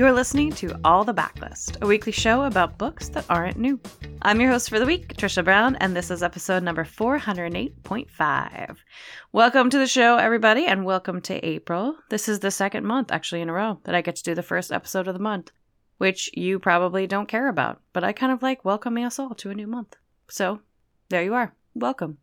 You're listening to All the Backlist, a weekly show about books that aren't new. I'm your host for the week, Trisha Brown, and this is episode number 408.5. Welcome to the show, everybody, and welcome to April. This is the second month, actually, in a row that I get to do the first episode of the month, which you probably don't care about, but I kind of like welcoming us all to a new month. So there you are. Welcome.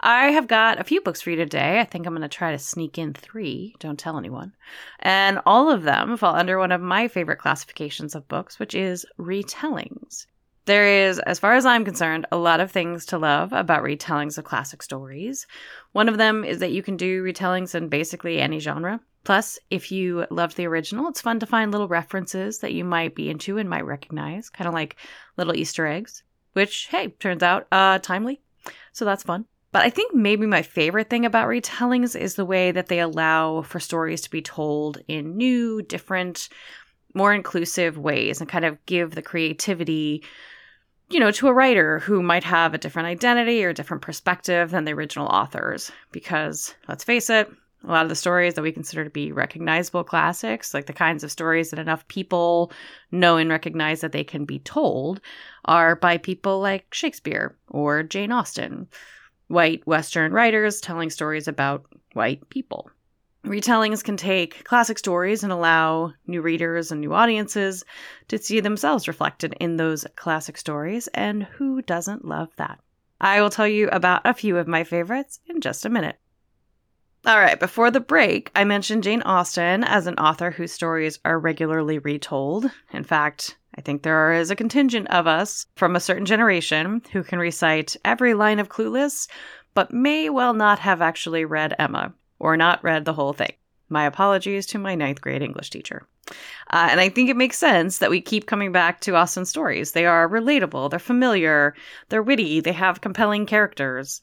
I have got a few books for you today. I think I'm going to try to sneak in three. Don't tell anyone. And all of them fall under one of my favorite classifications of books, which is retellings. There is, as far as I'm concerned, a lot of things to love about retellings of classic stories. One of them is that you can do retellings in basically any genre. Plus, if you loved the original, it's fun to find little references that you might be into and might recognize, kind of like little Easter eggs, which, hey, turns out uh, timely. So that's fun. But I think maybe my favorite thing about retellings is the way that they allow for stories to be told in new, different, more inclusive ways and kind of give the creativity, you know, to a writer who might have a different identity or a different perspective than the original authors. Because let's face it, a lot of the stories that we consider to be recognizable classics, like the kinds of stories that enough people know and recognize that they can be told, are by people like Shakespeare or Jane Austen white Western writers telling stories about white people. Retellings can take classic stories and allow new readers and new audiences to see themselves reflected in those classic stories, and who doesn't love that? I will tell you about a few of my favorites in just a minute. All right, before the break, I mentioned Jane Austen as an author whose stories are regularly retold. In fact, I think there is a contingent of us from a certain generation who can recite every line of Clueless, but may well not have actually read Emma or not read the whole thing. My apologies to my ninth grade English teacher. Uh, and I think it makes sense that we keep coming back to Austen's stories. They are relatable, they're familiar, they're witty, they have compelling characters.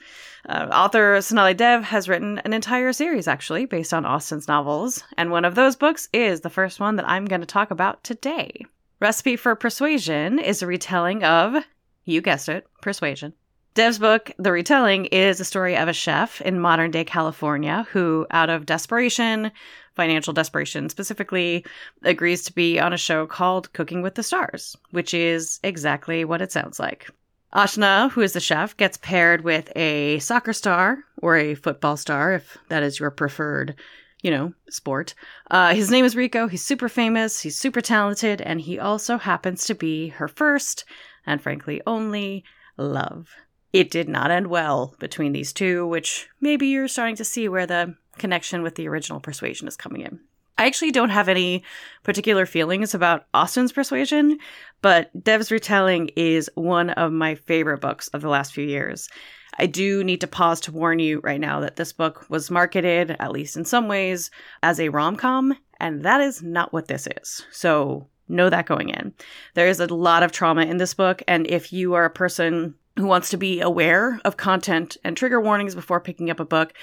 Uh, author Sonali Dev has written an entire series, actually, based on Austen's novels, and one of those books is the first one that I'm going to talk about today. Recipe for Persuasion is a retelling of, you guessed it, Persuasion. Dev's book, The Retelling, is a story of a chef in modern day California who, out of desperation, financial desperation specifically, agrees to be on a show called Cooking with the Stars, which is exactly what it sounds like. Ashna, who is the chef, gets paired with a soccer star or a football star, if that is your preferred you know, sport. Uh, his name is Rico. He's super famous. He's super talented. And he also happens to be her first and frankly only love. It did not end well between these two, which maybe you're starting to see where the connection with the original persuasion is coming in. I actually don't have any particular feelings about Austen's Persuasion, but Dev's retelling is one of my favorite books of the last few years. I do need to pause to warn you right now that this book was marketed, at least in some ways, as a rom com, and that is not what this is. So know that going in. There is a lot of trauma in this book, and if you are a person who wants to be aware of content and trigger warnings before picking up a book,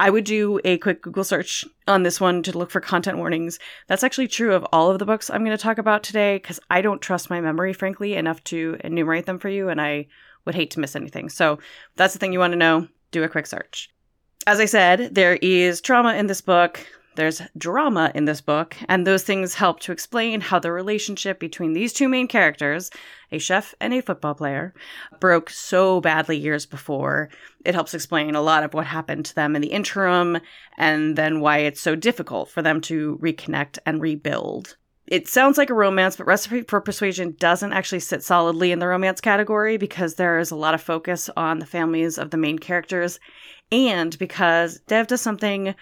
I would do a quick Google search on this one to look for content warnings. That's actually true of all of the books I'm going to talk about today because I don't trust my memory, frankly, enough to enumerate them for you, and I would hate to miss anything. So that's the thing you want to know. Do a quick search. As I said, there is trauma in this book. There's drama in this book, and those things help to explain how the relationship between these two main characters, a chef and a football player, broke so badly years before. It helps explain a lot of what happened to them in the interim, and then why it's so difficult for them to reconnect and rebuild it sounds like a romance, but Recipe for Persuasion doesn't actually sit solidly in the romance category because there is a lot of focus on the families of the main characters. And because Dev does something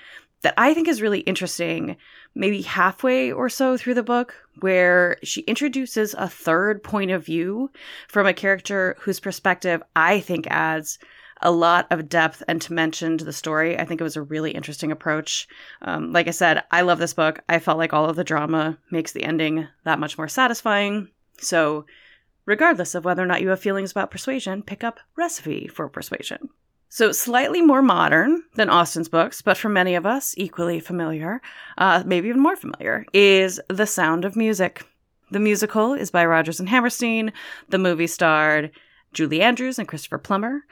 that I think is really interesting, maybe halfway or so through the book, where she introduces a third point of view from a character whose perspective I think adds a lot of depth and to mention the story. I think it was a really interesting approach. Um, like I said, I love this book. I felt like all of the drama makes the ending that much more satisfying. So, regardless of whether or not you have feelings about persuasion, pick up Recipe for Persuasion. So, slightly more modern than Austen's books, but for many of us, equally familiar, uh, maybe even more familiar, is The Sound of Music. The musical is by Rodgers and Hammerstein. The movie starred Julie Andrews and Christopher Plummer,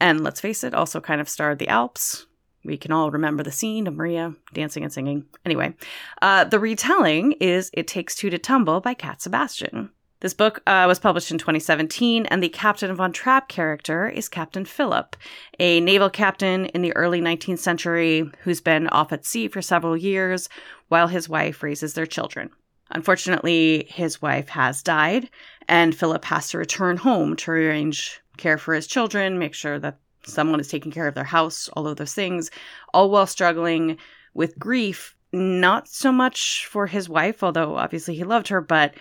and let's face it, also kind of starred the Alps. We can all remember the scene of Maria dancing and singing. Anyway, uh, the retelling is It Takes Two to Tumble by Cat Sebastian. This book uh, was published in 2017, and the Captain von Trapp character is Captain Philip, a naval captain in the early 19th century who's been off at sea for several years while his wife raises their children. Unfortunately, his wife has died, and Philip has to return home to arrange care for his children, make sure that someone is taking care of their house, all of those things, all while struggling with grief, not so much for his wife, although obviously he loved her, but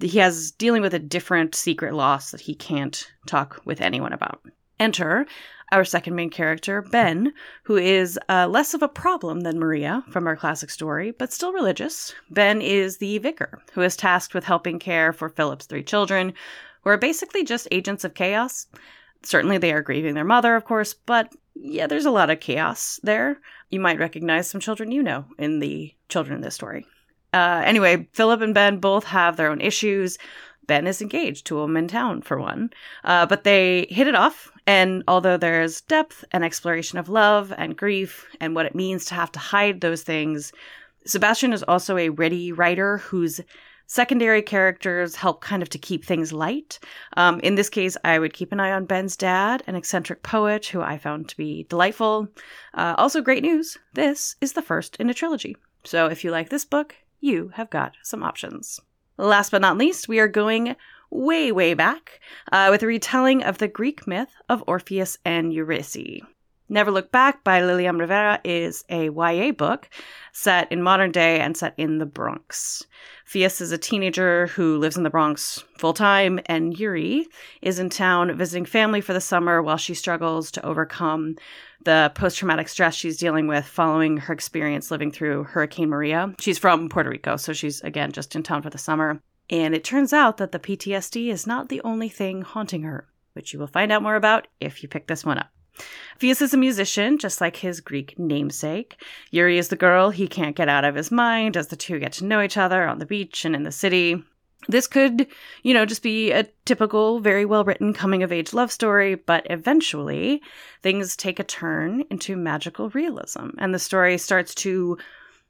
he has dealing with a different secret loss that he can't talk with anyone about. Enter our second main character, Ben, who is uh, less of a problem than Maria from our classic story, but still religious. Ben is the vicar who is tasked with helping care for Philip's three children, who are basically just agents of chaos. Certainly, they are grieving their mother, of course, but yeah, there's a lot of chaos there. You might recognize some children you know in the children in this story. Uh, anyway, Philip and Ben both have their own issues. Ben is engaged to a woman in town, for one, uh, but they hit it off. And although there's depth and exploration of love and grief and what it means to have to hide those things, Sebastian is also a ready writer whose secondary characters help kind of to keep things light. Um, in this case, I would keep an eye on Ben's dad, an eccentric poet who I found to be delightful. Uh, also, great news this is the first in a trilogy. So if you like this book, you have got some options. Last but not least, we are going way, way back uh, with a retelling of the Greek myth of Orpheus and Eurydice. Never Look Back by Lilliam Rivera is a YA book set in modern day and set in the Bronx. Pheus is a teenager who lives in the Bronx full time, and Eury is in town visiting family for the summer while she struggles to overcome the post traumatic stress she's dealing with following her experience living through Hurricane Maria. She's from Puerto Rico, so she's again just in town for the summer. And it turns out that the PTSD is not the only thing haunting her, which you will find out more about if you pick this one up. Pheus is a musician, just like his Greek namesake. Eury is the girl he can't get out of his mind as the two get to know each other on the beach and in the city. This could, you know, just be a typical, very well written coming of age love story, but eventually things take a turn into magical realism, and the story starts to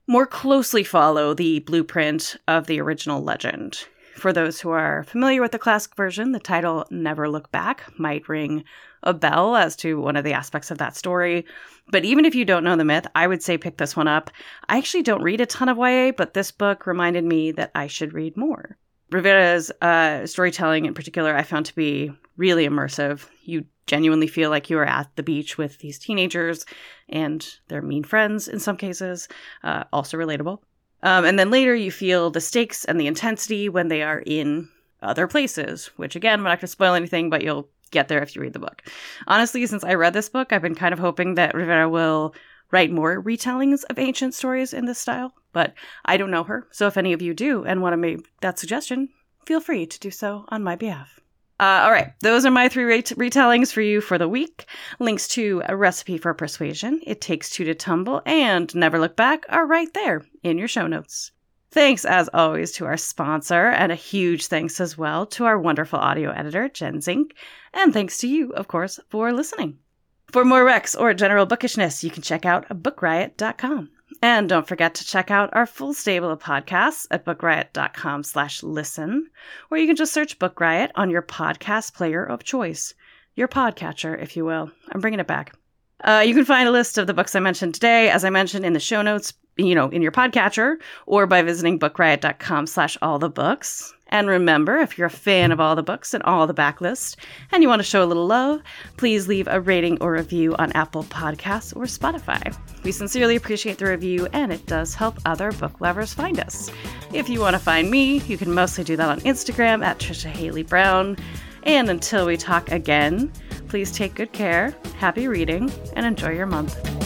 more closely follow the blueprint of the original legend. For those who are familiar with the classic version, the title Never Look Back might ring a bell as to one of the aspects of that story. But even if you don't know the myth, I would say pick this one up. I actually don't read a ton of YA, but this book reminded me that I should read more. Rivera's uh, storytelling in particular, I found to be really immersive. You genuinely feel like you are at the beach with these teenagers and their mean friends in some cases, uh, also relatable. Um, and then later you feel the stakes and the intensity when they are in other places, which again, I'm not going to spoil anything, but you'll get there if you read the book. Honestly, since I read this book, I've been kind of hoping that Rivera will write more retellings of ancient stories in this style, but I don't know her. So if any of you do and want to make that suggestion, feel free to do so on my behalf. Uh, all right, those are my three ret- retellings for you for the week. Links to A Recipe for Persuasion, It Takes Two to Tumble, and Never Look Back are right there in your show notes. Thanks, as always, to our sponsor, and a huge thanks as well to our wonderful audio editor, Jen Zink, and thanks to you, of course, for listening. For more Rex or general bookishness, you can check out bookriot.com. And don't forget to check out our full stable of podcasts at bookriot.com slash listen, or you can just search Book Riot on your podcast player of choice, your podcatcher, if you will. I'm bringing it back. Uh, you can find a list of the books I mentioned today, as I mentioned in the show notes, you know, in your podcatcher or by visiting bookriot.com slash all the books. And remember, if you're a fan of all the books and all the backlist and you want to show a little love, please leave a rating or review on Apple Podcasts or Spotify. We sincerely appreciate the review and it does help other book lovers find us. If you want to find me, you can mostly do that on Instagram at Trisha Haley Brown. And until we talk again, please take good care, happy reading, and enjoy your month.